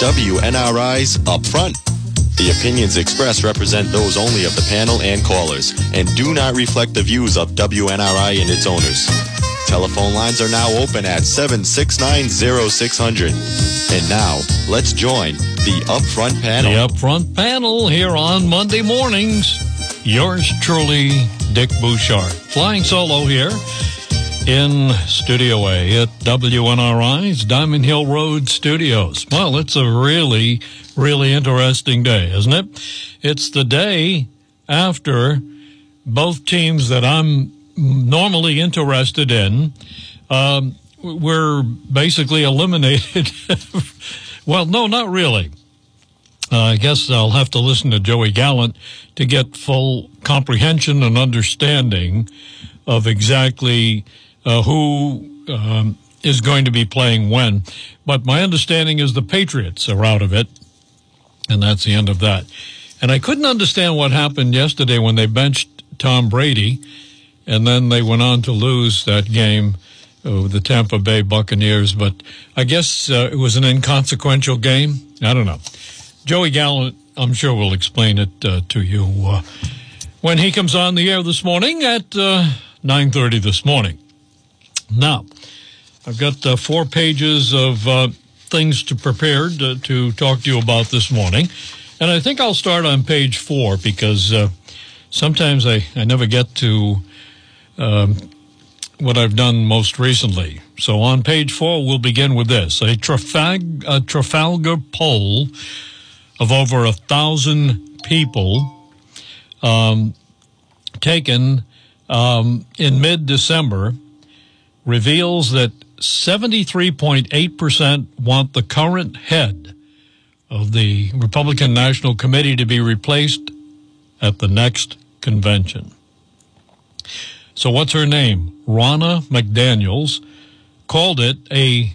WNRI's Upfront. The opinions expressed represent those only of the panel and callers and do not reflect the views of WNRI and its owners. Telephone lines are now open at 7690600. And now, let's join the Upfront panel. The Upfront panel here on Monday mornings. Yours truly, Dick Bouchard. Flying solo here in Studio A at WNRI's Diamond Hill Road Studios. Well, it's a really, really interesting day, isn't it? It's the day after both teams that I'm normally interested in um, were basically eliminated. well, no, not really. Uh, I guess I'll have to listen to Joey Gallant to get full comprehension and understanding of exactly uh, who um, is going to be playing when. But my understanding is the Patriots are out of it, and that's the end of that. And I couldn't understand what happened yesterday when they benched Tom Brady, and then they went on to lose that game with the Tampa Bay Buccaneers. But I guess uh, it was an inconsequential game. I don't know. Joey Gallant, I'm sure, will explain it uh, to you uh, when he comes on the air this morning at 9:30 uh, this morning. Now, I've got uh, four pages of uh, things to prepare to, to, talk to you about this morning. And I think I'll start on page four because uh, sometimes I, I never get to um, what I've done most recently. So on page four, we'll begin with this a, a Trafalgar poll of over a thousand people um, taken um, in mid December reveals that 73.8% want the current head of the Republican National Committee to be replaced at the next convention. So, what's her name? Ronna McDaniels called it a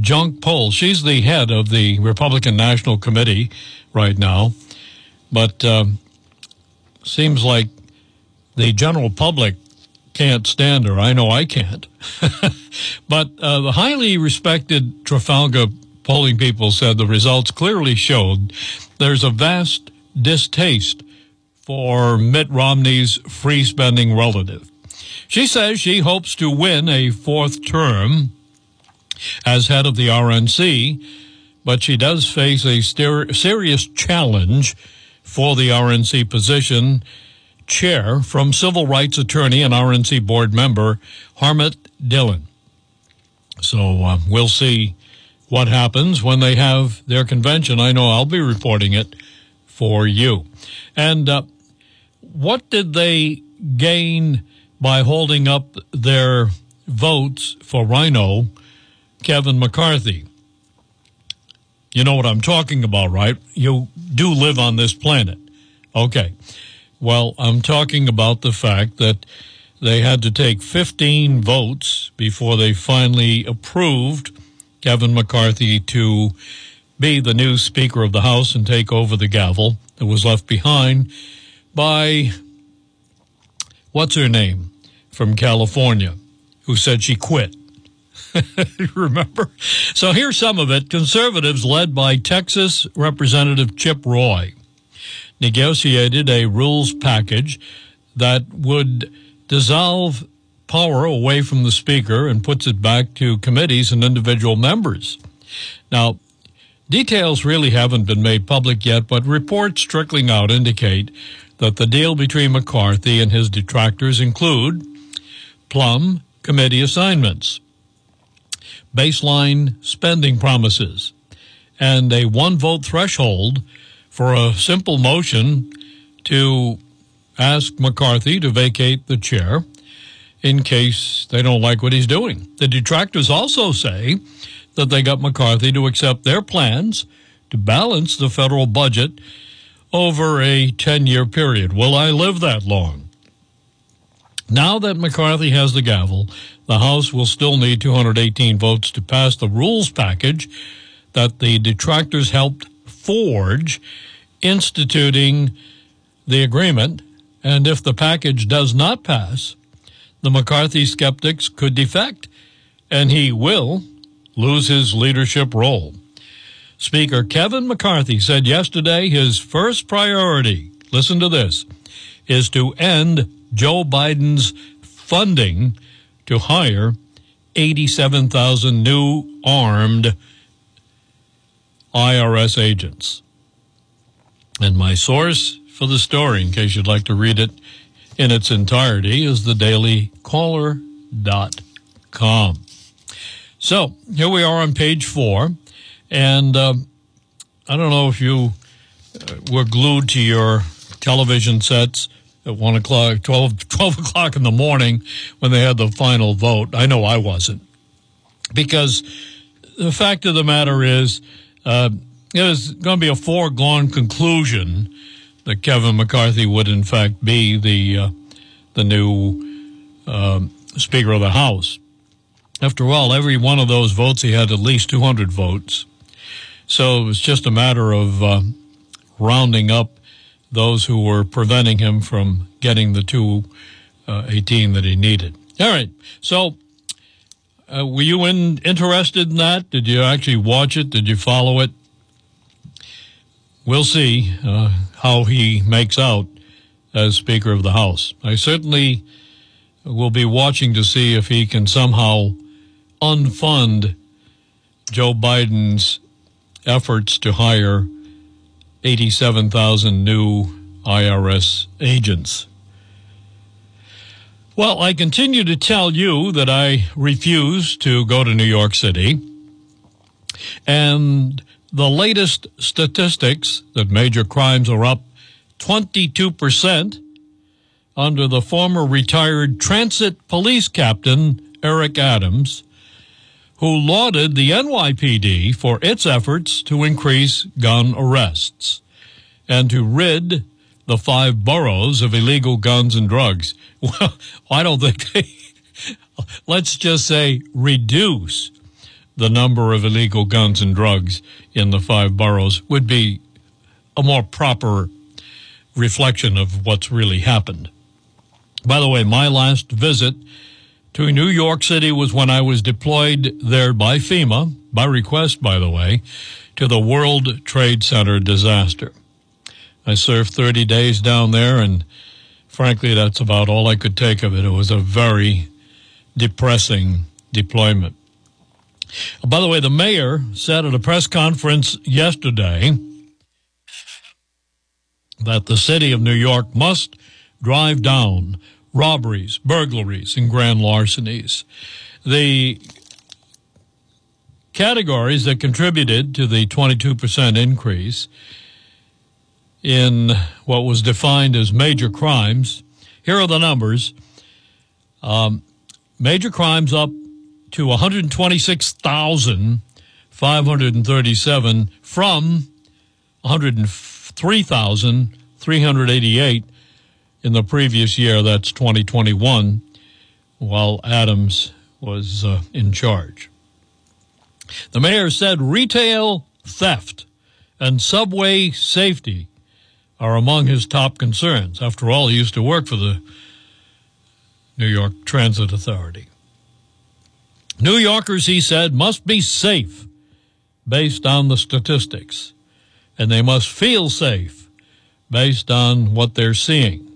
junk poll. She's the head of the Republican National Committee right now, but um, seems like the general public can't stand her. I know I can't. but uh, the highly respected Trafalgar polling people said the results clearly showed there's a vast distaste for Mitt Romney's free spending relative. She says she hopes to win a fourth term as head of the RNC, but she does face a serious challenge for the RNC position chair from civil rights attorney and RNC board member Harmeet Dhillon. So uh, we'll see what happens when they have their convention. I know I'll be reporting it for you. And uh, what did they gain by holding up their votes for RINO, Kevin McCarthy? You know what I'm talking about, right? You do live on this planet. Okay. Well, I'm talking about the fact that they had to take 15 votes before they finally approved Kevin McCarthy to be the new Speaker of the House and take over the gavel that was left behind by what's her name from California, who said she quit. Remember? So here's some of it. Conservatives led by Texas Representative Chip Roy negotiated a rules package that would dissolve power away from the Speaker and puts it back to committees and individual members. Now, details really haven't been made public yet, but reports trickling out indicate that the deal between McCarthy and his detractors include plum committee assignments, baseline spending promises, and a one vote threshold for a simple motion to ask McCarthy to vacate the chair in case they don't like what he's doing. The detractors also say that they got McCarthy to accept their plans to balance the federal budget over a 10 year period. Will I live that long? Now that McCarthy has the gavel, the House will still need 218 votes to pass the rules package that the detractors helped forge instituting the agreement, and if the package does not pass, the McCarthy skeptics could defect, and he will lose his leadership role. Speaker Kevin McCarthy said yesterday his first priority, listen to this, is to end Joe Biden's funding to hire 87,000 new armed IRS agents. And my source for the story, in case you'd like to read it in its entirety, is the dailycaller.com. So here we are on page four. And uh, I don't know if you uh, were glued to your television sets at 1 o'clock, 12, 12 o'clock in the morning when they had the final vote. I know I wasn't. Because the fact of the matter is, uh, it was going to be a foregone conclusion that Kevin McCarthy would, in fact, be the uh, the new uh, Speaker of the House. After all, every one of those votes, he had at least 200 votes. So it was just a matter of uh, rounding up those who were preventing him from getting the 218 uh, that he needed. All right. So uh, were you in, interested in that? Did you actually watch it? Did you follow it? We'll see uh, how he makes out as Speaker of the House. I certainly will be watching to see if he can somehow unfund Joe Biden's efforts to hire 87,000 new IRS agents. Well, I continue to tell you that I refuse to go to New York City. And the latest statistics that major crimes are up 22% under the former retired transit police captain Eric Adams who lauded the NYPD for its efforts to increase gun arrests and to rid the five boroughs of illegal guns and drugs. Well, I don't think they, let's just say, reduce the number of illegal guns and drugs in the five boroughs would be a more proper reflection of what's really happened. By the way, my last visit to New York City was when I was deployed there by FEMA, by request, by the way, to the World Trade Center disaster. I served 30 days down there, and frankly, that's about all I could take of it. It was a very depressing deployment. By the way, the mayor said at a press conference yesterday that the city of New York must drive down robberies, burglaries, and grand larcenies. The categories that contributed to the 22% increase in what was defined as major crimes. Here are the numbers. Um, major crimes up to 126,537 from 103,388 in the previous year, that's 2021, while Adams was uh, in charge. The mayor said retail theft and subway safety are among his top concerns. After all, he used to work for the New York Transit Authority. New Yorkers, he said, must be safe based on the statistics, and they must feel safe based on what they're seeing.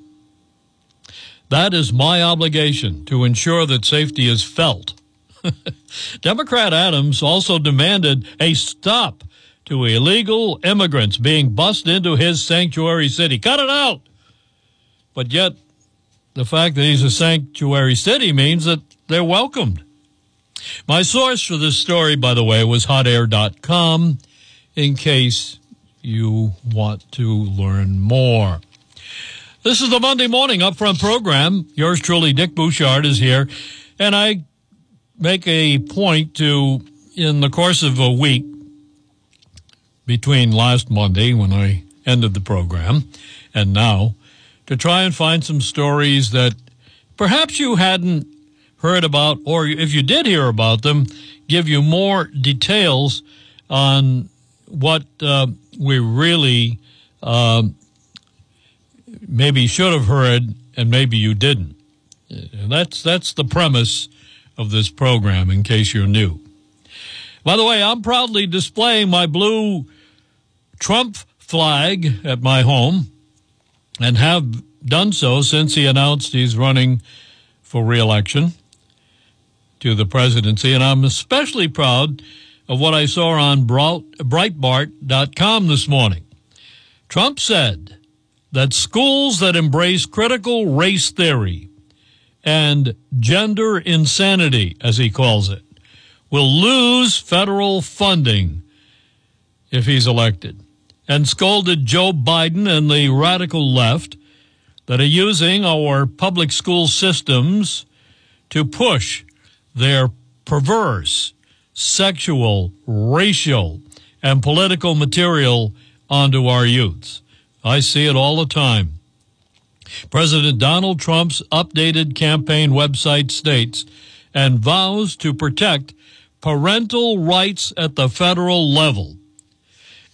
That is my obligation to ensure that safety is felt. Democrat Adams also demanded a stop to illegal immigrants being bussed into his sanctuary city. Cut it out! But yet, the fact that he's a sanctuary city means that they're welcomed. My source for this story, by the way, was hotair.com in case you want to learn more. This is the Monday morning upfront program. Yours truly, Dick Bouchard, is here. And I make a point to, in the course of a week between last Monday when I ended the program and now, to try and find some stories that perhaps you hadn't heard about, or if you did hear about them, give you more details on what uh, we really uh, maybe should have heard and maybe you didn't. And That's that's the premise of this program. In case you're new, By the way, I'm proudly displaying my blue Trump flag at my home and have done so since he announced he's running for reelection to the presidency. And I'm especially proud of what I saw on Breitbart.com this morning. Trump said that schools that embrace critical race theory and gender insanity, as he calls it, will lose federal funding if he's elected, and scolded Joe Biden and the radical left that are using our public school systems to push their perverse sexual, racial, and political material onto our youths. I see it all the time. President Donald Trump's updated campaign website states and vows to protect parental rights at the federal level.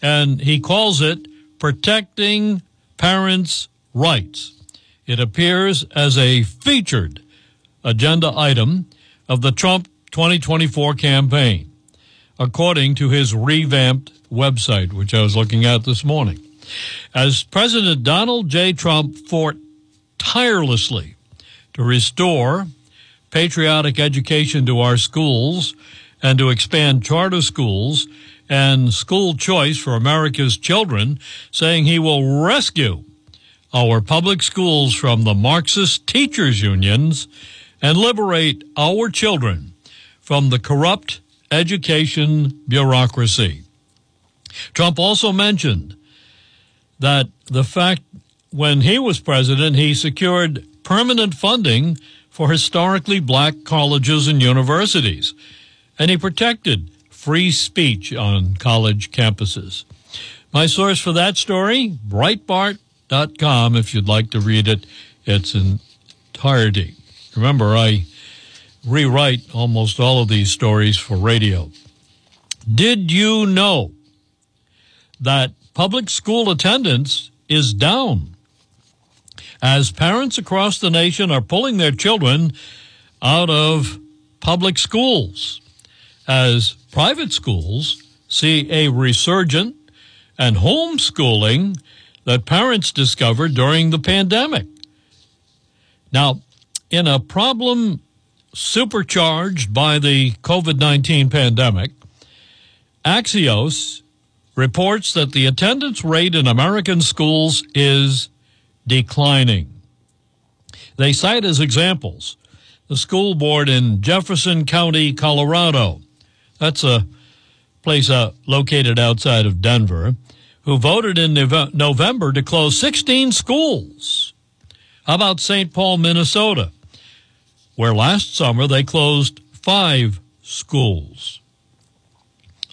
And he calls it protecting parents' rights. It appears as a featured agenda item of the Trump 2024 campaign, according to his revamped website, which I was looking at this morning. As President Donald J. Trump fought tirelessly to restore patriotic education to our schools and to expand charter schools and school choice for America's children, saying he will rescue our public schools from the Marxist teachers' unions and liberate our children from the corrupt education bureaucracy. Trump also mentioned that the fact when he was president, he secured permanent funding for historically black colleges and universities, and he protected free speech on college campuses. My source for that story, Breitbart.com, if you'd like to read it, its entirety. Remember, I rewrite almost all of these stories for radio. Did you know that public school attendance is down as parents across the nation are pulling their children out of public schools as private schools see a resurgent and homeschooling that parents discovered during the pandemic. Now, in a problem supercharged by the COVID 19 pandemic, Axios reports that the attendance rate in American schools is declining. They cite as examples the school board in Jefferson County, Colorado. That's a place uh, located outside of Denver, who voted in November to close 16 schools. How about St. Paul, Minnesota? where last summer they closed five schools.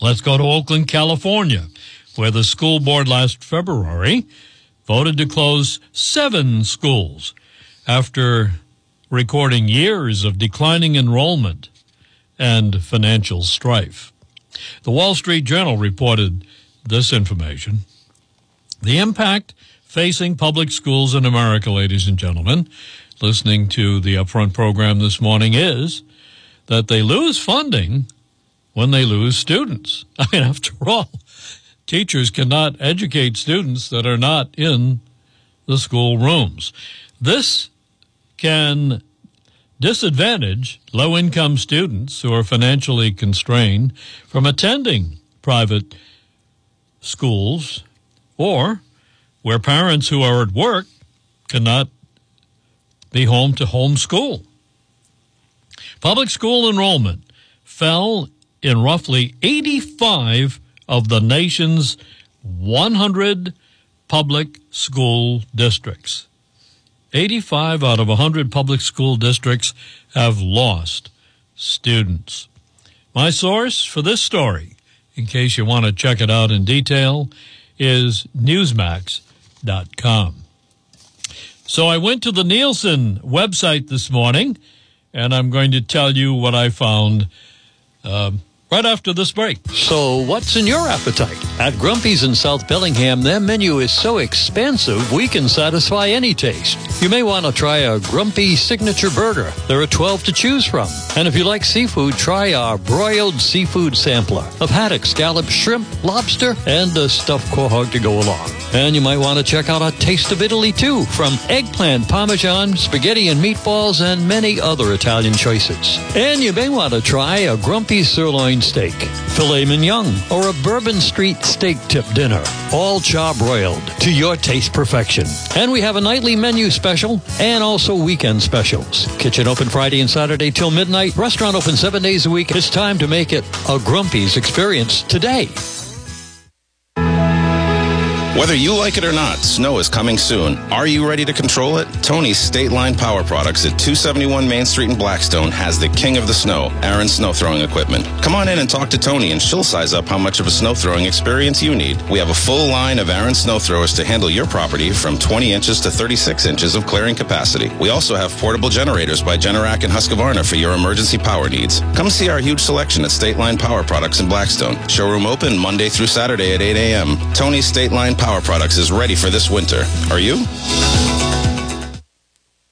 Let's go to Oakland, California, where the school board last February voted to close seven schools after recording years of declining enrollment and financial strife. The Wall Street Journal reported this information. The impact facing public schools in America, ladies and gentlemen, listening to the upfront program this morning is that they lose funding when they lose students. I mean, after all, teachers cannot educate students that are not in the school rooms. This can disadvantage low income students who are financially constrained from attending private schools or where parents who are at work cannot be home to homeschool. Public school enrollment fell in roughly 85 of the nation's 100 public school districts. 85 out of 100 public school districts have lost students. My source for this story, in case you want to check it out in detail, is Newsmax.com. So I went to the Nielsen website this morning, and I'm going to tell you what I found uh, right after this break. So, what's in your appetite? At Grumpy's in South Bellingham, their menu is so expansive we can satisfy any taste. You may want to try a Grumpy Signature Burger. There are 12 to choose from. And if you like seafood, try our broiled seafood sampler of haddock, scallop, shrimp, lobster, and a stuffed quahog to go along. And you might want to check out a Taste of Italy too, from eggplant, parmesan, spaghetti and meatballs, and many other Italian choices. And you may want to try a Grumpy Sirloin steak, filet mignon, or a Bourbon Street steak tip dinner, all charbroiled to your taste perfection. And we have a nightly menu special and also weekend specials. Kitchen open Friday and Saturday till midnight. Restaurant open seven days a week. It's time to make it a Grumpy's experience today. Whether you like it or not, snow is coming soon. Are you ready to control it? Tony's State Line Power Products at 271 Main Street in Blackstone has the king of the snow, Ariens Snow Throwing Equipment. Come on in and talk to Tony and she'll size up how much of a snow throwing experience you need. We have a full line of Ariens Snow Throwers to handle your property from 20 inches to 36 inches of clearing capacity. We also have portable generators by Generac and Husqvarna for your emergency power needs. Come see our huge selection at State Line Power Products in Blackstone. Showroom open Monday through Saturday at 8 a.m. Tony's State Line Power Products is ready for this winter. Are you?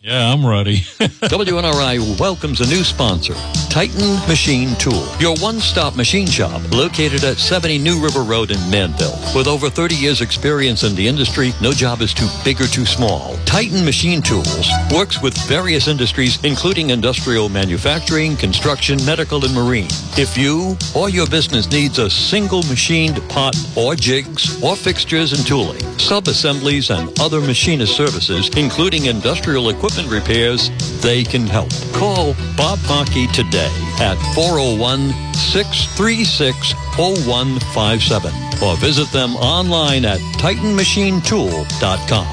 Yeah, I'm ready. WNRI welcomes a new sponsor, Titan Machine Tool, your one-stop machine shop located at 70 New River Road in Manville. With over 30 years experience in the industry, no job is too big or too small. Titan Machine Tools works with various industries including industrial manufacturing, construction, medical, and marine. If you or your business needs a single machined pot or jigs or fixtures and tooling, sub-assemblies and other machinist services, including industrial equipment repairs, they can help. Call Bob Markey today at 401 636 0157 or visit them online at TitanMachineTool.com.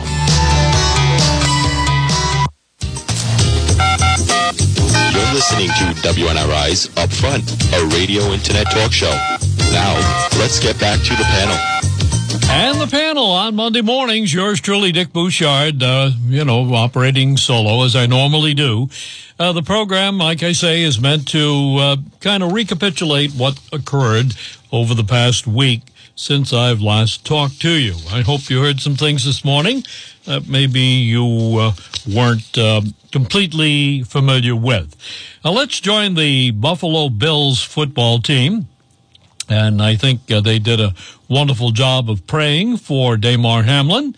You're listening to WNRI's Upfront, a radio internet talk show. Now, let's get back to the panel. And the panel on Monday mornings, yours truly, Dick Bouchard, uh, you know, operating solo as I normally do. Uh, the program, like I say, is meant to uh, kind of recapitulate what occurred over the past week since I've last talked to you. I hope you heard some things this morning that maybe you uh, weren't uh, completely familiar with. Now, let's join the Buffalo Bills football team. And I think uh, they did a wonderful job of praying for Damar Hamlin,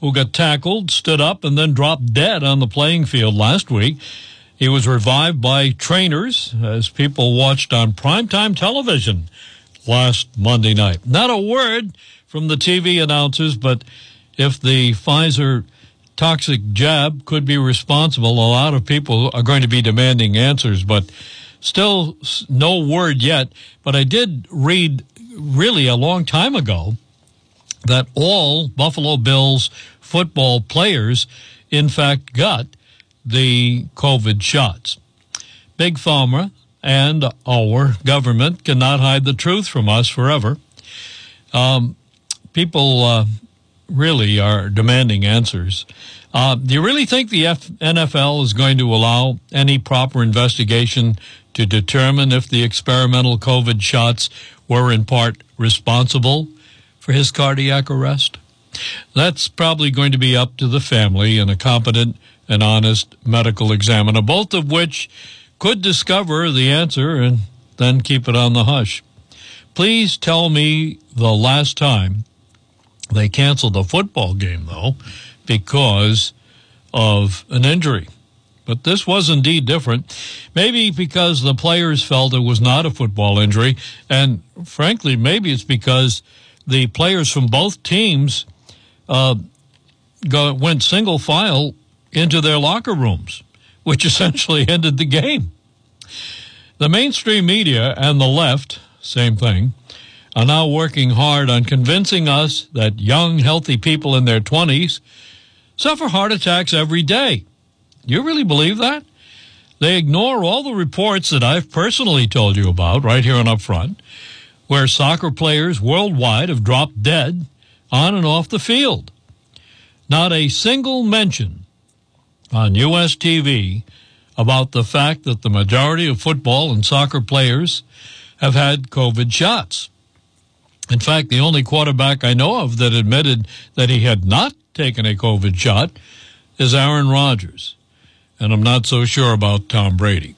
who got tackled, stood up, and then dropped dead on the playing field last week. He was revived by trainers as people watched on primetime television last Monday night. Not a word from the TV announcers, but if the Pfizer toxic jab could be responsible, a lot of people are going to be demanding answers, but still no word yet. But I did read really a long time ago that all Buffalo Bills football players, in fact, got the COVID shots. Big Pharma and our government cannot hide the truth from us forever. Um, people uh, really are demanding answers. Uh, do you really think the F- NFL is going to allow any proper investigation to determine if the experimental COVID shots were in part responsible for his cardiac arrest? That's probably going to be up to the family and a competent and honest medical examiner, both of which could discover the answer and then keep it on the hush. Please tell me the last time they canceled a football game, though, because of an injury. But this was indeed different. Maybe because the players felt it was not a football injury. And frankly, maybe it's because the players from both teams uh, go, went single file into their locker rooms, which essentially ended the game. The mainstream media and the left, same thing, are now working hard on convincing us that young, healthy people in their 20s suffer heart attacks every day. You really believe that? They ignore all the reports that I've personally told you about right here and up front, where soccer players worldwide have dropped dead on and off the field. Not a single mention on U.S. TV about the fact that the majority of football and soccer players have had COVID shots. In fact, the only quarterback I know of that admitted that he had not taken a COVID shot is Aaron Rodgers. And I'm not so sure about Tom Brady.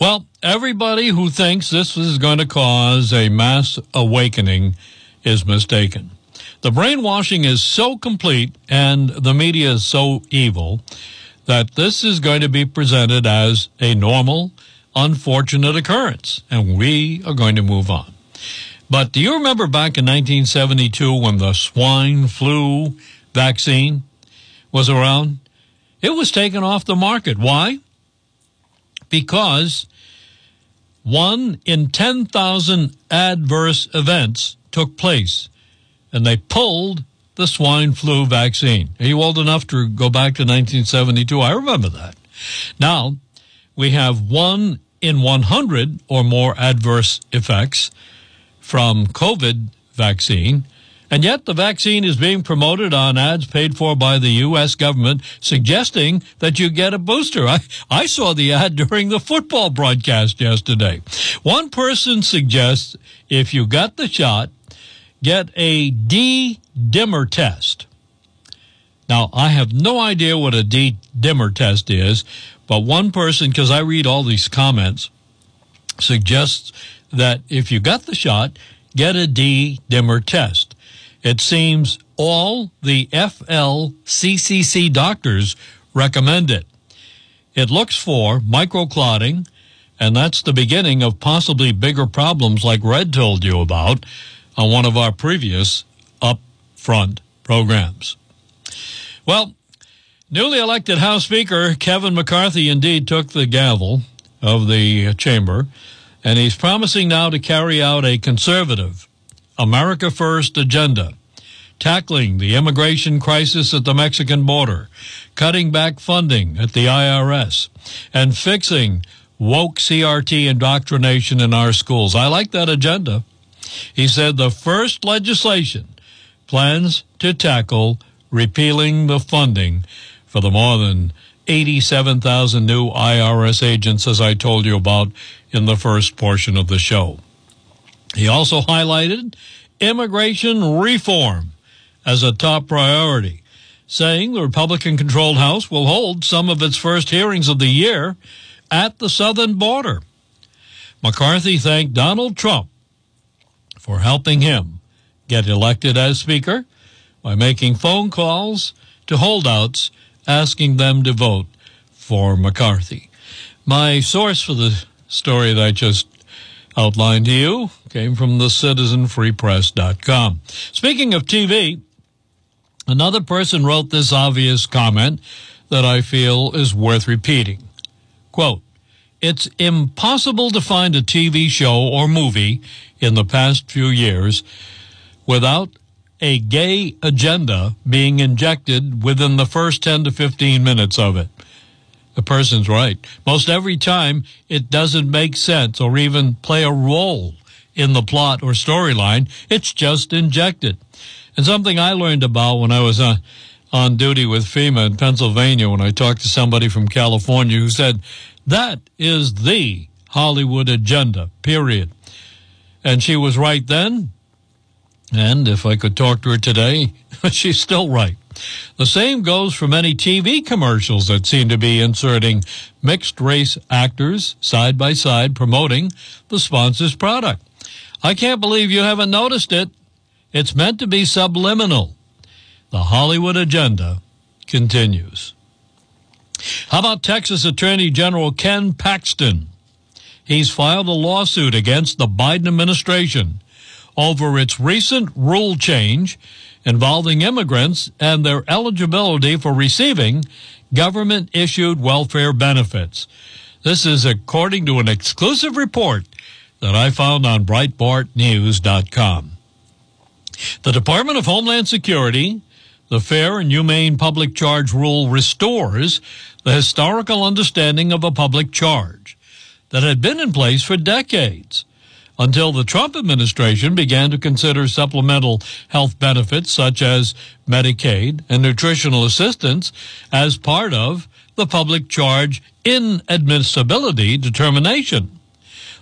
Well, everybody who thinks this is going to cause a mass awakening is mistaken. The brainwashing is so complete and the media is so evil that this is going to be presented as a normal, unfortunate occurrence, and we are going to move on. But do you remember back in 1972 when the swine flu vaccine was around? It was taken off the market. Why? Because one in 10,000 adverse events took place and they pulled the swine flu vaccine. Are you old enough to go back to 1972? I remember that. Now, we have one in 100 or more adverse effects from COVID vaccine. And yet the vaccine is being promoted on ads paid for by the U.S. government, suggesting that you get a booster. I, I saw the ad during the football broadcast yesterday. One person suggests if you got the shot, get a D dimmer test. Now, I have no idea what a D dimmer test is, but one person, because I read all these comments, suggests that if you got the shot, get a D dimmer test. It seems all the FLCCC doctors recommend it. It looks for microclotting, and that's the beginning of possibly bigger problems like Red told you about on one of our previous upfront programs. Well, newly elected House Speaker Kevin McCarthy indeed took the gavel of the chamber and he's promising now to carry out a conservative, America First agenda, tackling the immigration crisis at the Mexican border, cutting back funding at the IRS, and fixing woke CRT indoctrination in our schools. I like that agenda. He said the first legislation plans to tackle repealing the funding for the more than 87,000 new IRS agents, as I told you about in the first portion of the show. He also highlighted immigration reform as a top priority, saying the Republican controlled House will hold some of its first hearings of the year at the southern border. McCarthy thanked Donald Trump for helping him get elected as Speaker by making phone calls to holdouts asking them to vote for McCarthy. My source for the story that I just outlined to you came from the citizenfreepress.com. Speaking of TV, another person wrote this obvious comment that I feel is worth repeating. Quote, it's impossible to find a TV show or movie in the past few years without a gay agenda being injected within the first 10 to 15 minutes of it. The person's right. Most every time it doesn't make sense or even play a role in the plot or storyline, it's just injected. And something I learned about when I was on, on duty with FEMA in Pennsylvania when I talked to somebody from California who said, that is the Hollywood agenda, period. And she was right then, and if I could talk to her today, she's still right. The same goes for many TV commercials that seem to be inserting mixed race actors side by side promoting the sponsor's product. I can't believe you haven't noticed it. It's meant to be subliminal. The Hollywood agenda continues. How about Texas Attorney General Ken Paxton? He's filed a lawsuit against the Biden administration over its recent rule change involving immigrants and their eligibility for receiving government issued welfare benefits. This is according to an exclusive report that I found on BreitbartNews.com. The Department of Homeland Security, the Fair and Humane Public Charge Rule restores the historical understanding of a public charge that had been in place for decades until the Trump administration began to consider supplemental health benefits such as Medicaid and nutritional assistance as part of the public charge inadmissibility determination.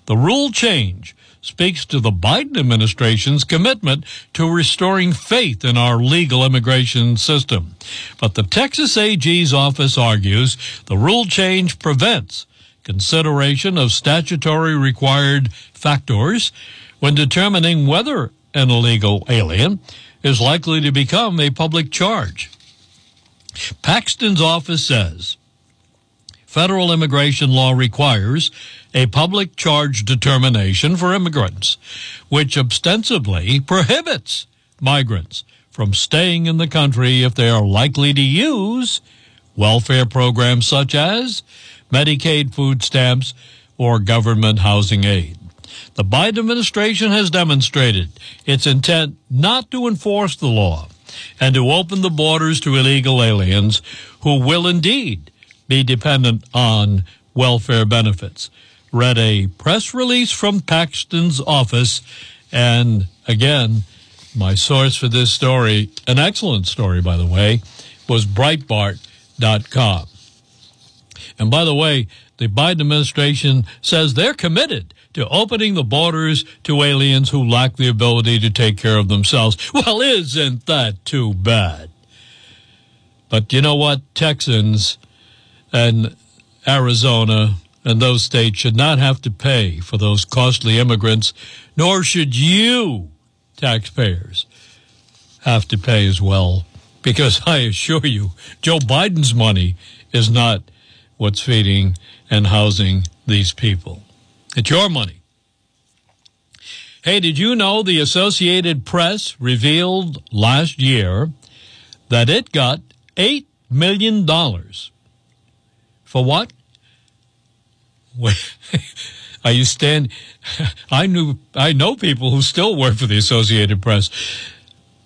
The rule change speaks to the Biden administration's commitment to restoring faith in our legal immigration system. But the Texas AG's office argues the rule change prevents consideration of statutory required factors when determining whether an illegal alien is likely to become a public charge. Paxton's office says federal immigration law requires a public charge determination for immigrants, which ostensibly prohibits migrants from staying in the country if they are likely to use welfare programs such as Medicaid food stamps or government housing aid. The Biden administration has demonstrated its intent not to enforce the law and to open the borders to illegal aliens who will indeed be dependent on welfare benefits. Read a press release from Paxton's office, and again, my source for this story, an excellent story, by the way, was Breitbart.com. And by the way, the Biden administration says they're committed to opening the borders to aliens who lack the ability to take care of themselves. Well, isn't that too bad? But you know what? Texans and Arizona and those states should not have to pay for those costly immigrants, nor should you, taxpayers, have to pay as well. Because I assure you, Joe Biden's money is not what's feeding and housing these people. It's your money. Hey, did you know the Associated Press revealed last year that it got $8 million for what? Are you stand? I knew I know people who still work for the Associated Press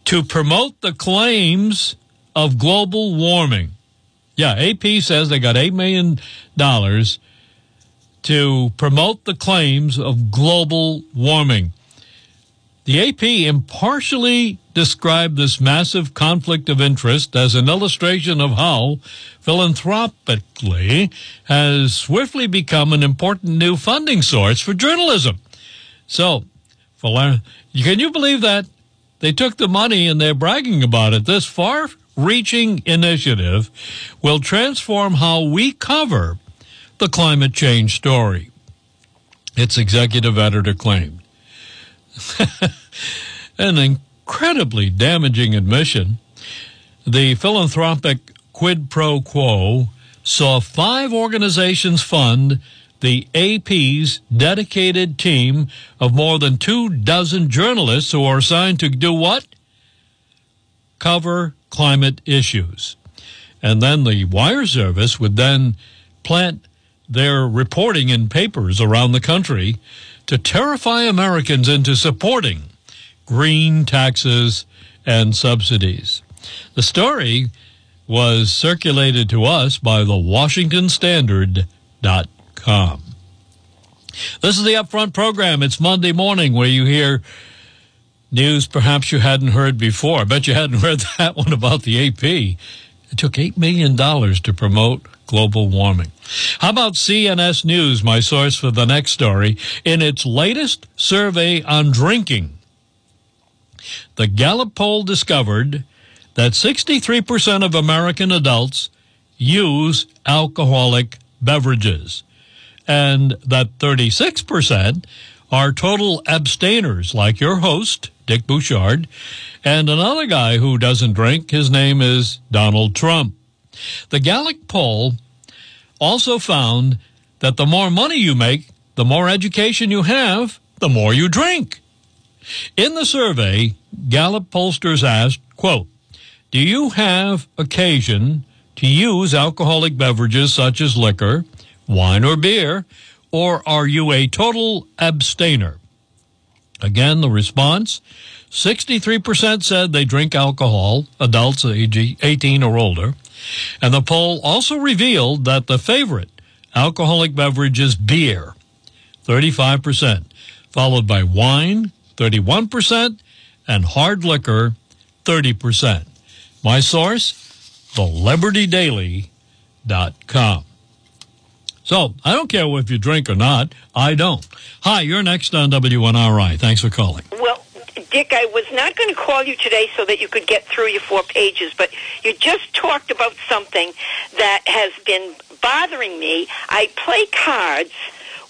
to promote the claims of global warming. Yeah, AP says they got eight million dollars to promote the claims of global warming. The AP impartially described this massive conflict of interest as an illustration of how philanthropically has swiftly become an important new funding source for journalism. So, can you believe that? They took the money and they're bragging about it. This far reaching initiative will transform how we cover the climate change story. Its executive editor claimed. An incredibly damaging admission. The philanthropic quid pro quo saw five organizations fund the AP's dedicated team of more than two dozen journalists who are assigned to do what? Cover climate issues. And then the wire service would then plant their reporting in papers around the country to terrify Americans into supporting green taxes and subsidies. The story was circulated to us by the WashingtonStandard.com. This is the Upfront program. It's Monday morning where you hear news perhaps you hadn't heard before. I bet you hadn't heard that one about the AP. It took $8 million to promote global warming. How about CNS News, my source for the next story? In its latest survey on drinking, the Gallup poll discovered that 63% of American adults use alcoholic beverages and that 36% are total abstainers, like your host, Dick Bouchard, and another guy who doesn't drink. His name is Donald Trump. The Gallup poll also found that the more money you make, the more education you have, the more you drink. In the survey, Gallup pollsters asked, quote, do you have occasion to use alcoholic beverages such as liquor, wine, or beer, or are you a total abstainer? Again, the response 63% said they drink alcohol, adults age 18 or older. And the poll also revealed that the favorite alcoholic beverage is beer, 35%, followed by wine, 31%, and hard liquor, 30%. My source, thelibertydaily.com. So I don't care if you drink or not. I don't. Hi, you're next on WNRI. Thanks for calling. Well, Dick, I was not going to call you today so that you could get through your four pages, but you just talked about something that has been bothering me. I play cards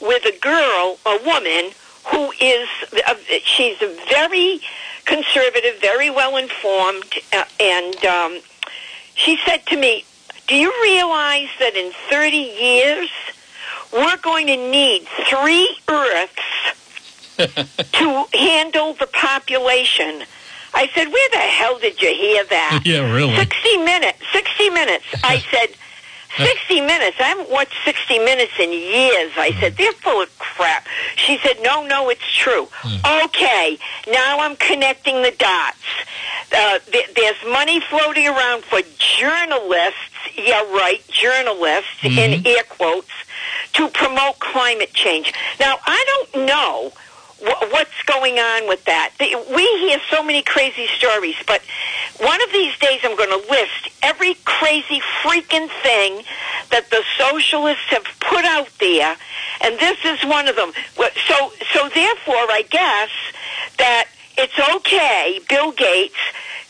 with a girl, a woman, who is, uh, she's very conservative, very well informed, uh, and um, she said to me, Do you realize that in 30 years, we're going to need three Earths to handle the population? I said, Where the hell did you hear that? yeah, really. 60 minutes. 60 minutes. I said, 60 Minutes. I haven't watched 60 Minutes in years. I said, they're full of crap. She said, no, no, it's true. Okay, now I'm connecting the dots. Uh, th- there's money floating around for journalists, yeah, right, journalists, in air quotes, to promote climate change. Now, I don't know what's going on with that. We hear so many crazy stories, but one of these days I'm going to list every crazy freaking thing that the socialists have put out there, and this is one of them. So, so therefore, I guess that it's okay, Bill Gates,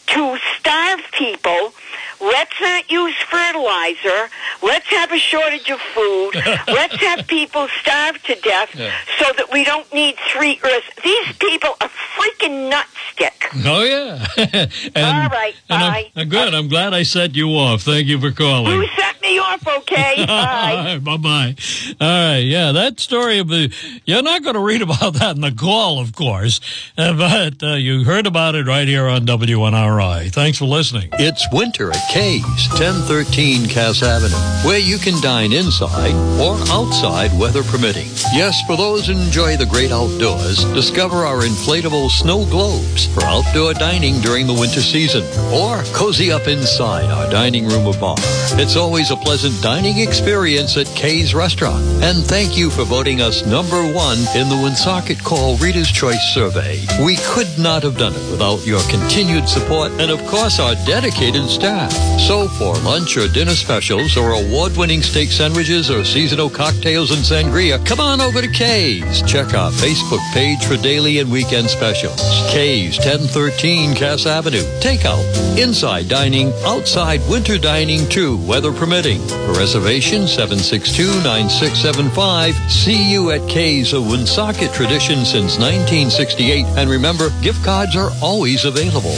to starve people. Let's not use fertilizer. Let's have a shortage of food. Let's have people starve to death so that we don't need three Earths. These people are freaking nutstick. Oh, yeah. and, All right, and I'm- bye. I'm good. I'm glad I set you off. Thank you for calling. You set me off, okay? Bye. bye bye. All right, yeah, that story of the you're not going to read about that in the call, of course, uh, but uh, you heard about it right here on WNRI. Thanks for listening. It's winter at Kay's, 1013 Cass Avenue, where you can dine inside or outside, weather permitting. Yes, for those who enjoy the great outdoors, discover our inflatable snow globes for outdoor dining during the winter season. Or cozy up inside our dining room or bar. It's always a pleasant dining experience at Kay's Restaurant. And thank you for voting us number one in the Woonsocket Call Reader's Choice Survey. We could not have done it without your continued support and, of course, our dedicated staff. So, for lunch or dinner specials or award-winning steak sandwiches or seasonal cocktails and sangria, come on over to Kay's. Check our Facebook page for daily and weekend specials. Kay's, 1013 Cass Avenue. Takeout, inside dining, outside winter dining too, weather permitting. For reservation, 762-9675. See you at Kay's, a Woonsocket tradition since 1968. And remember, gift cards are always available.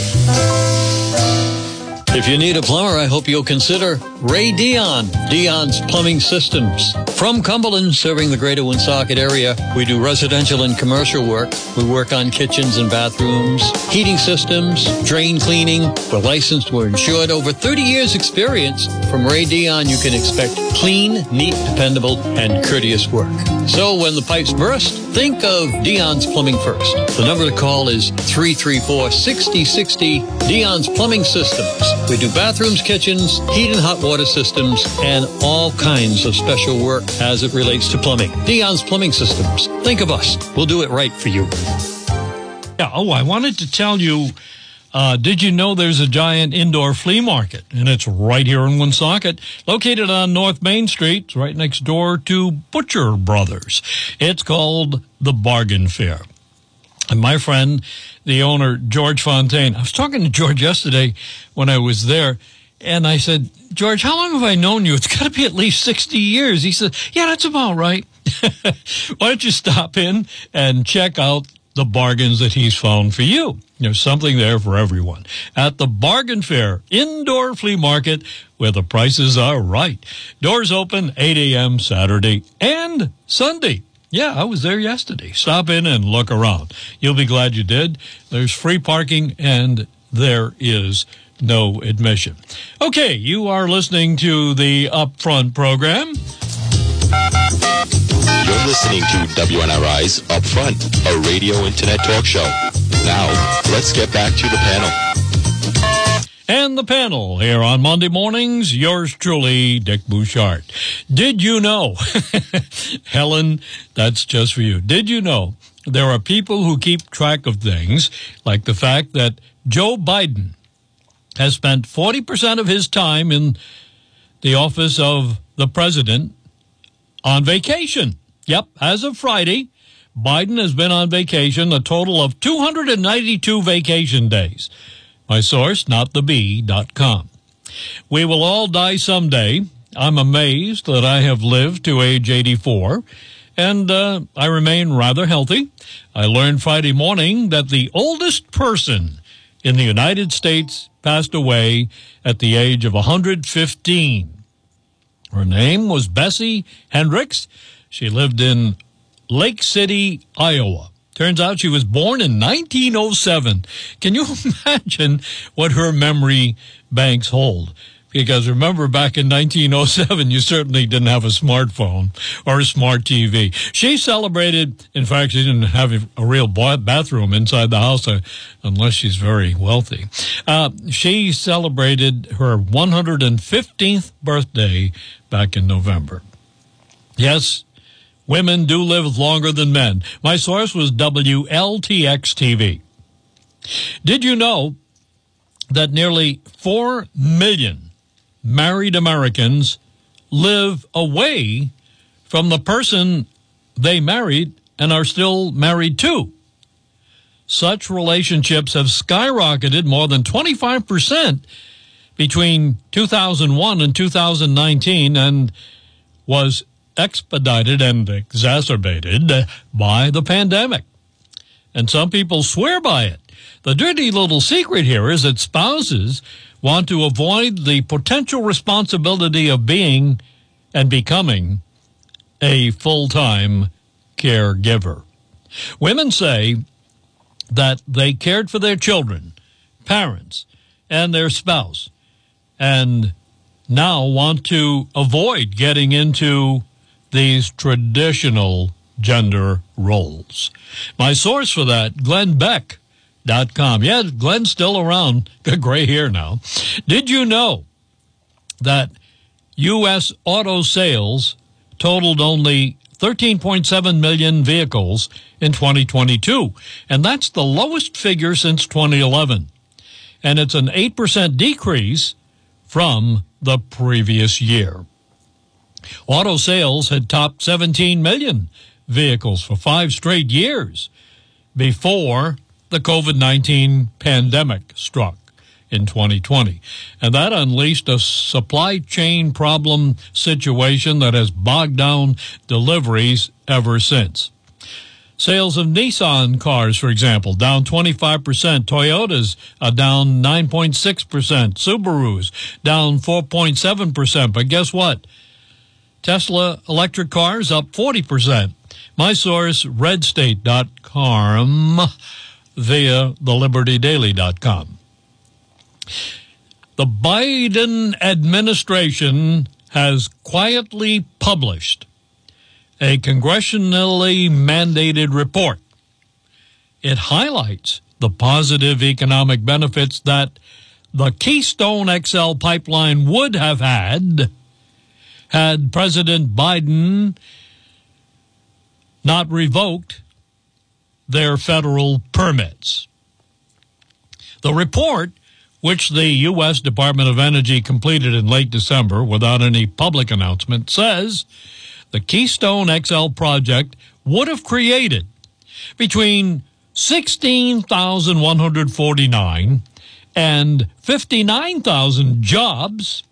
If you need a plumber, I hope you'll consider Ray Dion, Dion's Plumbing Systems. From Cumberland, serving the greater Woonsocket area, we do residential and commercial work. We work on kitchens and bathrooms, heating systems, drain cleaning. We're licensed, we're insured. Over 30 years experience. From Ray Dion, you can expect clean, neat, dependable, and courteous work. So when the pipes burst, think of Dion's Plumbing first. The number to call is 334-6060, Dion's Plumbing Systems. We do bathrooms, kitchens, heat and hot water systems, and all kinds of special work as it relates to plumbing. Dion's Plumbing Systems. Think of us. We'll do it right for you. Yeah. Oh, I wanted to tell you. Uh, did you know there's a giant indoor flea market? And it's right here in Woonsocket, located on North Main Street, right next door to Butcher Brothers. It's called the Bargain Fair. And my friend, the owner, George Fontaine, I was talking to George yesterday when I was there, and I said, George, how long have I known you? It's got to be at least 60 years. He said, Yeah, that's about right. Why don't you stop in and check out the bargains that he's found for you? There's something there for everyone at the Bargain Fair Indoor Flea Market where the prices are right. Doors open 8 a.m. Saturday and Sunday. Yeah, I was there yesterday. Stop in and look around. You'll be glad you did. There's free parking and there is no admission. Okay, you are listening to the Upfront program. You're listening to WNRI's Upfront, a radio internet talk show. Now, let's get back to the panel. And the panel here on Monday mornings, yours truly, Dick Bouchard. Did you know, Helen, that's just for you. Did you know there are people who keep track of things like the fact that Joe Biden has spent 40% of his time in the office of the president on vacation. Yep, as of Friday, Biden has been on vacation a total of 292 vacation days. My source, notthebee.com. We will all die someday. I'm amazed that I have lived to age 84 and uh, I remain rather healthy. I learned Friday morning that the oldest person in the United States passed away at the age of 115. Her name was Bessie Hendricks. She lived in Lake City, Iowa. Turns out she was born in 1907. Can you imagine what her memory banks hold? Because remember back in 1907, you certainly didn't have a smartphone or a smart TV. She celebrated, in fact, she didn't have a real bathroom inside the house uh, unless she's very wealthy. Uh, she celebrated her 115th birthday back in November. Yes, women do live longer than men. My source was WLTX TV. Did you know that nearly 4 million married Americans live away from the person they married and are still married to. Such relationships have skyrocketed more than 25% between 2001 and 2019 and was expedited and exacerbated by the pandemic. And some people swear by it. The dirty little secret here is that spouses want to avoid the potential responsibility of being and becoming a full time caregiver. Women say that they cared for their children, parents, and their spouse, and now want to avoid getting into these traditional gender roles. My source for that, Glenn Beck Dot com. Yeah, Glenn's still around. Got gray hair now. Did you know that U.S. auto sales totaled only 13.7 million vehicles in 2022? And that's the lowest figure since 2011. And it's an 8% decrease from the previous year. Auto sales had topped 17 million vehicles for five straight years before the COVID 19 pandemic struck in 2020. And that unleashed a supply chain problem situation that has bogged down deliveries ever since. Sales of Nissan cars, for example, down 25%. Toyotas are down 9.6%. Subarus down 4.7%. But guess what? Tesla electric cars up 40%. My source, redstate.com via thelibertydaily.com. The Biden administration has quietly published a congressionally mandated report. It highlights the positive economic benefits that the Keystone XL pipeline would have had had President Biden not revoked their federal permits. The report, which the U.S. Department of Energy completed in late December without any public announcement, says the Keystone XL project would have created between 16,149 and 59,000 jobs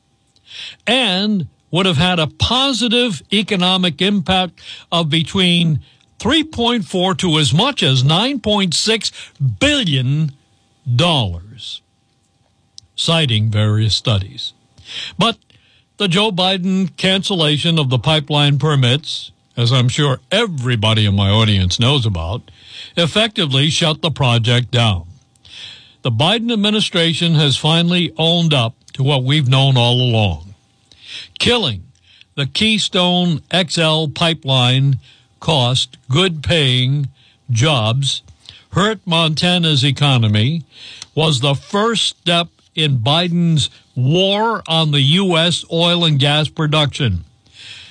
and would have had a positive economic impact of between 3.4 to as much as 9.6 billion dollars, citing various studies. But the Joe Biden cancellation of the pipeline permits, as I'm sure everybody in my audience knows about, effectively shut the project down. The Biden administration has finally owned up to what we've known all along. Killing the Keystone XL pipeline cost good paying jobs, hurt Montana's economy, was the first step in Biden's war on the U.S. oil and gas production,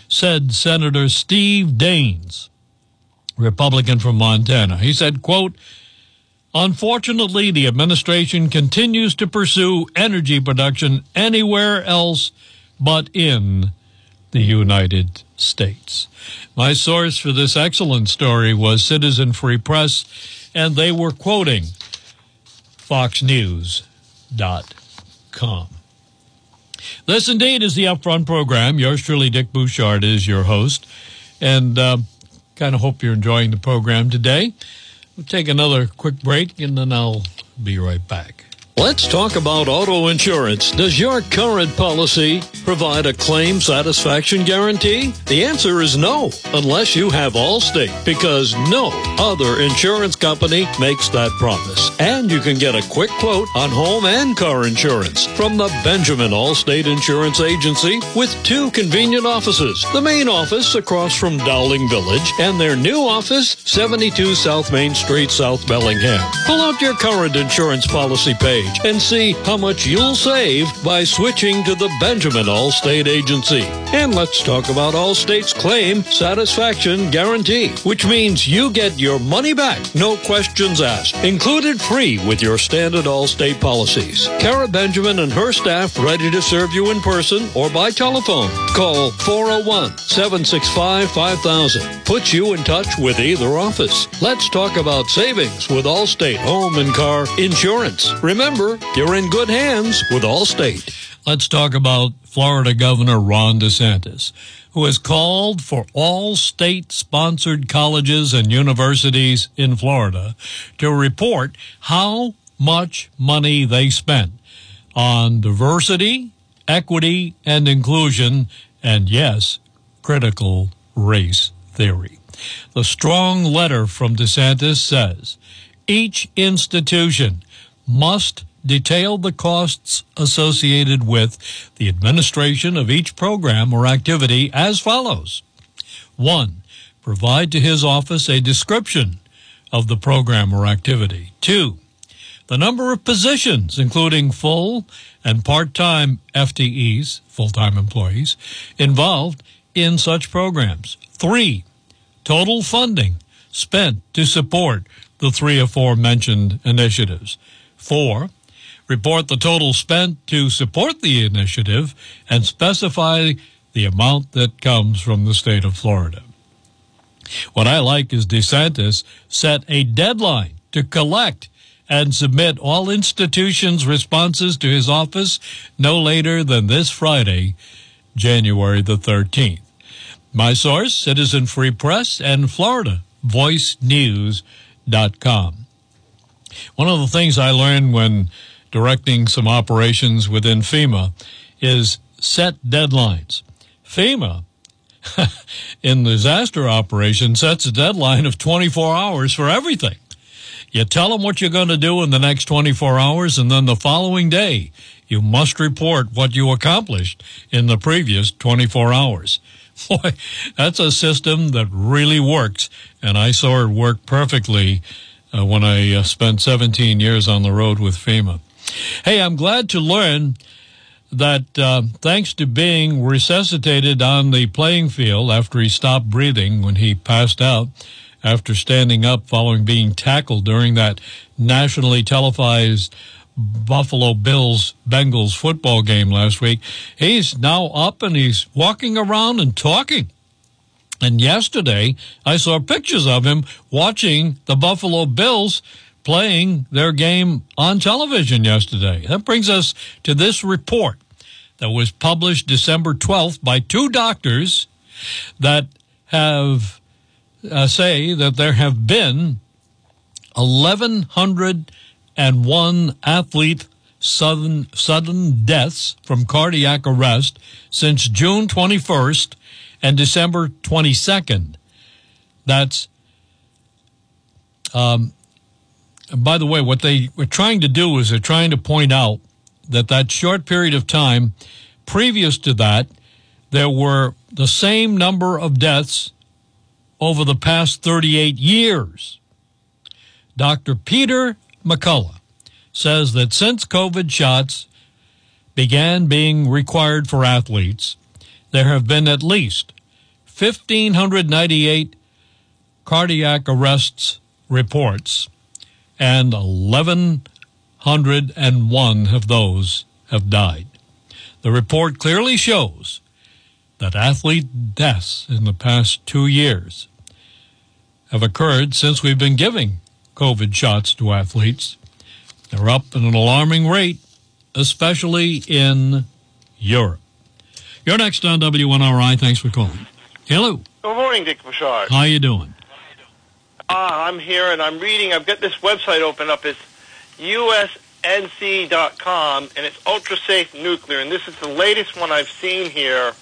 said Senator Steve Daines, Republican from Montana. He said, quote, Unfortunately, the administration continues to pursue energy production anywhere else but in the United States. My source for this excellent story was Citizen Free Press, and they were quoting FoxNews.com. This indeed is the Upfront program. Yours truly, Dick Bouchard, is your host, and uh, kind of hope you're enjoying the program today. We'll take another quick break, and then I'll be right back. Let's talk about auto insurance. Does your current policy provide a claim satisfaction guarantee? The answer is no, unless you have Allstate, because no other insurance company makes that promise. And you can get a quick quote on home and car insurance from the Benjamin Allstate Insurance Agency with two convenient offices. The main office across from Dowling Village and their new office, 72 South Main Street, South Bellingham. Pull out your current insurance policy page and see how much you'll save by switching to the Benjamin Allstate Agency. And let's talk about Allstate's claim satisfaction guarantee, which means you get your money back, no questions asked, included free with your standard Allstate policies. Kara Benjamin and her staff ready to serve you in person or by telephone. Call 401 765 5000. Puts you in touch with either office. Let's talk about savings with Allstate home and car insurance. Remember, you're in good hands with Allstate. Let's talk about Florida Governor Ron DeSantis, who has called for all state sponsored colleges and universities in Florida to report how much money they spent on diversity, equity, and inclusion, and yes, critical race theory. The strong letter from DeSantis says each institution must detail the costs associated with the administration of each program or activity as follows. One, provide to his office a description of the program or activity. Two, the number of positions, including full and part-time FTEs, full-time employees, involved in such programs. Three, total funding spent to support the three or four mentioned initiatives. Four, report the total spent to support the initiative and specify the amount that comes from the state of Florida. What I like is DeSantis set a deadline to collect and submit all institutions' responses to his office no later than this Friday, January the 13th. My source, Citizen Free Press and Florida, voicenews.com. One of the things I learned when directing some operations within FEMA is set deadlines. FEMA in disaster operation sets a deadline of 24 hours for everything. You tell them what you're going to do in the next 24 hours, and then the following day, you must report what you accomplished in the previous 24 hours. Boy, that's a system that really works, and I saw it work perfectly uh, when I uh, spent 17 years on the road with FEMA. Hey, I'm glad to learn that uh, thanks to being resuscitated on the playing field after he stopped breathing when he passed out after standing up following being tackled during that nationally televised Buffalo Bills Bengals football game last week. He's now up and he's walking around and talking. And yesterday, I saw pictures of him watching the Buffalo Bills playing their game on television yesterday. That brings us to this report that was published December 12th by two doctors that have uh, say that there have been 1,101 athlete sudden, sudden deaths from cardiac arrest since June 21st and December 22nd. That's um, by the way, what they were trying to do is they're trying to point out that that short period of time previous to that, there were the same number of deaths over the past 38 years. Dr. Peter McCullough says that since COVID shots began being required for athletes, there have been at least 1,598 cardiac arrests reports and 1,101 of those have died. The report clearly shows that athlete deaths in the past two years have occurred since we've been giving COVID shots to athletes. They're up at an alarming rate, especially in Europe. You're next on WNRI. Thanks for calling. Hello. Good morning, Dick Bouchard. How you doing? Ah, I'm here and I'm reading. I've got this website open up. It's usnc.com and it's ultra safe nuclear. And this is the latest one I've seen here.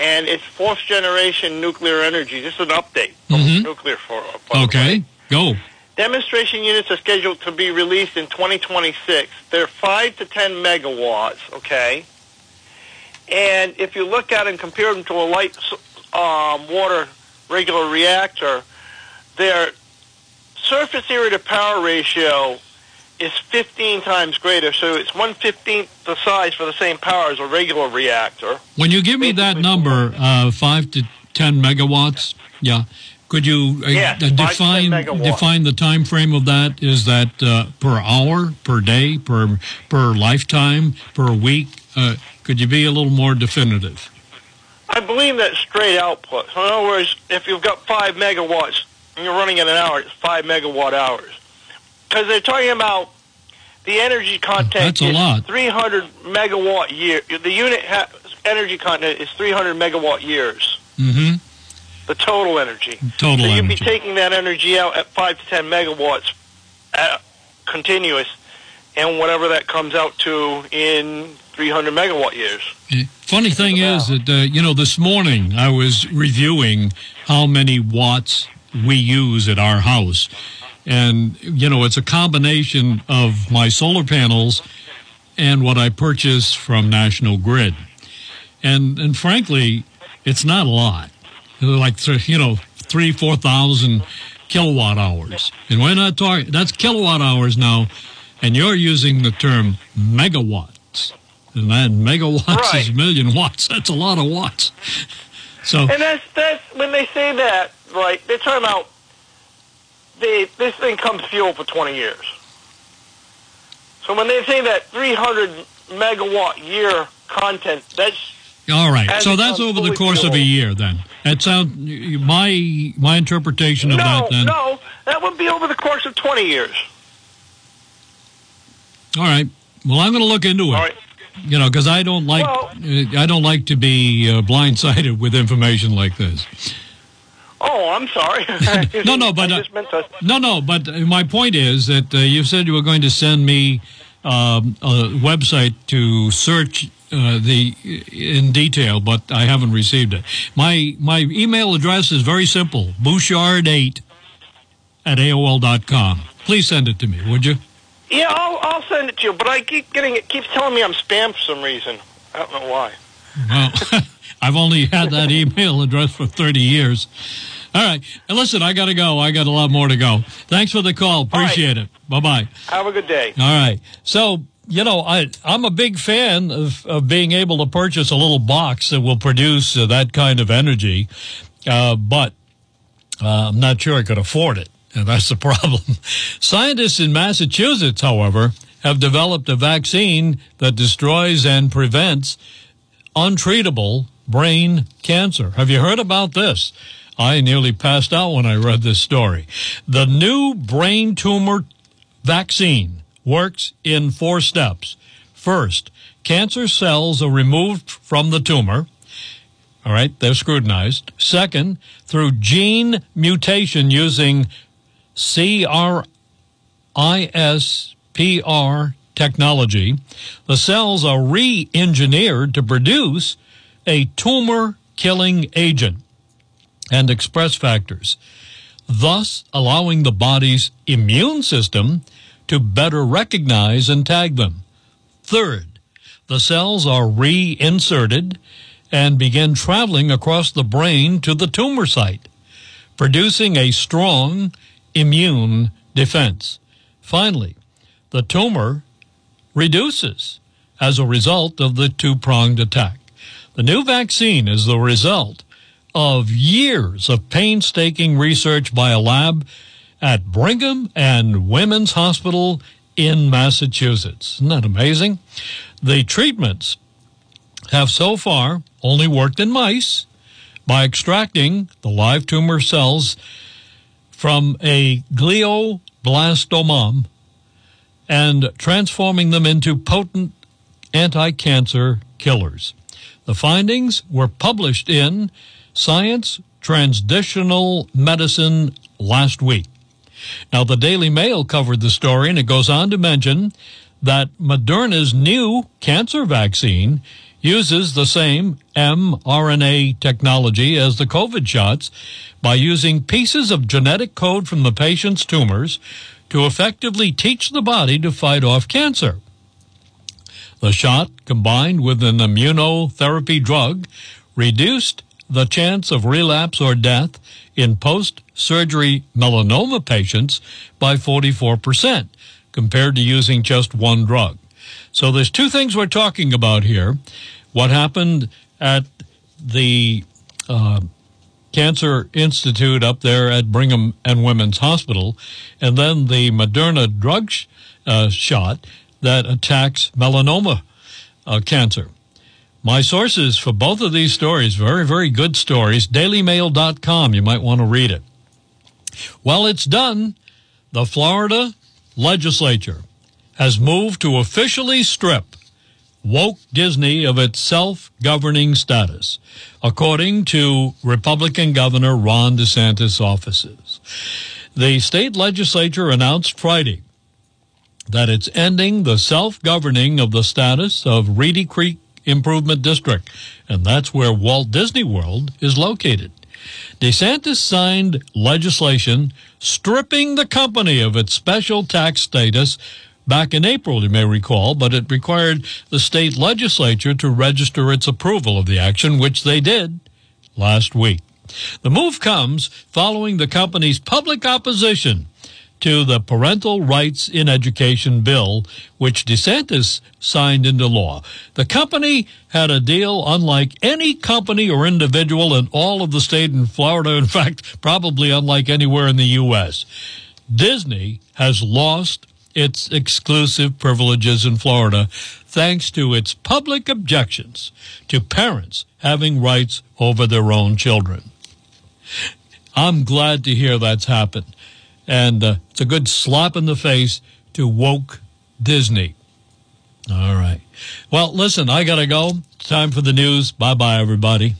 And it's fourth generation nuclear energy. This is an update from Mhm. nuclear for. by Okay, go. Demonstration units are scheduled to be released in 2026. They're 5 to 10 megawatts, okay? And if you look at and compare them to a light um, water regular reactor, their surface area to power ratio is 15 times greater. So it's 115th the size for the same power as a regular reactor. When you give me that number, uh, five to ten megawatts, yeah. Could you uh, Yes, uh, five 10 define define the time frame of that? Is that uh, per hour, per day, per per lifetime, per week? Uh, could you be a little more definitive? I believe that's straight output. So in other words, if you've got 5 megawatts and you're running in an hour, it's 5 megawatt hours. Because they're talking about the energy content That's a is lot. 300 megawatt year. The unit ha- energy content is 300 megawatt years. Mm-hmm. The total energy. Total so you'd energy. be taking that energy out at 5 to 10 megawatts at continuous and whatever that comes out to in 300 megawatt years. Funny thing is that uh, you know this morning I was reviewing how many watts we use at our house, and you know it's a combination of my solar panels and what I purchase from National Grid, and and frankly, it's not a lot, like th- you know three four thousand kilowatt hours, and we're not talking that's kilowatt hours now, and you're using the term megawatts. And then megawatts is Right. million watts. That's a lot of watts. So And that's that's when they say that, right? They're talking about they this thing comes fuel for 20 years. So when they say that 300 megawatt year content, that's all right. So that's over the course of a year. Then That sounds my my interpretation of no, that. Then no, that would be over the course of 20 years. all right. Well, I'm going to look into it. All right. You know, because I don't like Well- uh, I don't like to be uh, blindsided with information like this. Oh, I'm sorry. No, no, but, uh, just meant to. No, no, but uh, my point is that uh, you said you were going to send me um, a website to search uh, the in detail, but I haven't received it. My my email address is very simple: bouchard8 at aol.com. Please send it to me, would you? Yeah, I'll I'll send it to you, but I keep getting it keeps telling me I'm spam for some reason. I don't know why. Well, I've only had that email address for 30 years. All right. And listen, I got to go. I got a lot more to go. Thanks for the call. right. Appreciate it. Bye bye. Have a good day. All right. So, you know, I, I'm a big fan of, of being able to purchase a little box that will produce uh, that kind of energy, uh, but uh, I'm not sure I could afford it. And that's the problem. Scientists in Massachusetts, however, have developed a vaccine that destroys and prevents untreatable brain cancer. Have you heard about this? I nearly passed out when I read this story. The new brain tumor vaccine works in four steps. First, cancer cells are removed from the tumor. All right, they're scrutinized. Second, through gene mutation using CRISPR technology, the cells are re engineered to produce a tumor killing agent and express factors, thus allowing the body's immune system to better recognize and tag them. Third, the cells are reinserted and begin traveling across the brain to the tumor site, producing a strong immune defense. Finally, the tumor reduces as a result of the two pronged attack. The new vaccine is the result of years of painstaking research by a lab at Brigham and Women's Hospital in Massachusetts. Isn't that amazing? The treatments have so far only worked in mice by extracting the live tumor cells from a glioblastoma and transforming them into potent anti cancer killers. The findings were published in Science Translational Medicine last week. Now, the Daily Mail covered the story, and it goes on to mention that Moderna's new cancer vaccine uses the same mRNA technology as the COVID shots by using pieces of genetic code from the patient's tumors to effectively teach the body to fight off cancer. The shot, combined with an immunotherapy drug, reduced the chance of relapse or death in post surgery melanoma patients by 44% compared to using just one drug. So there's two things we're talking about here. What happened at the uh, Cancer Institute up there at Brigham and Women's Hospital, and then the Moderna drug sh- uh, shot that attacks melanoma uh, cancer. My sources for both of these stories, very, very good stories, dailymail.com. You might want to read it. Well, it's done. The Florida legislature has moved to officially strip woke Disney of its self governing status, according to Republican Governor Ron DeSantis' offices. The state legislature announced Friday that it's ending the self governing of the status of Reedy Creek Improvement District, and that's where Walt Disney World is located. DeSantis signed legislation stripping the company of its special tax status back in April, you may recall, but it required the state legislature to register its approval of the action, which they did last week. The move comes following the company's public opposition to the Parental Rights in Education bill, which DeSantis signed into law. The company had a deal unlike any company or individual in all of the state in Florida. In fact, probably unlike anywhere in the U.S. Disney has lost its exclusive privileges in Florida thanks to its public objections to parents having rights over their own children. I'm glad to hear that's happened. And uh, it's a good slap in the face to woke Disney. All right. Well, listen, I got to go. Time for the news. Bye bye, everybody.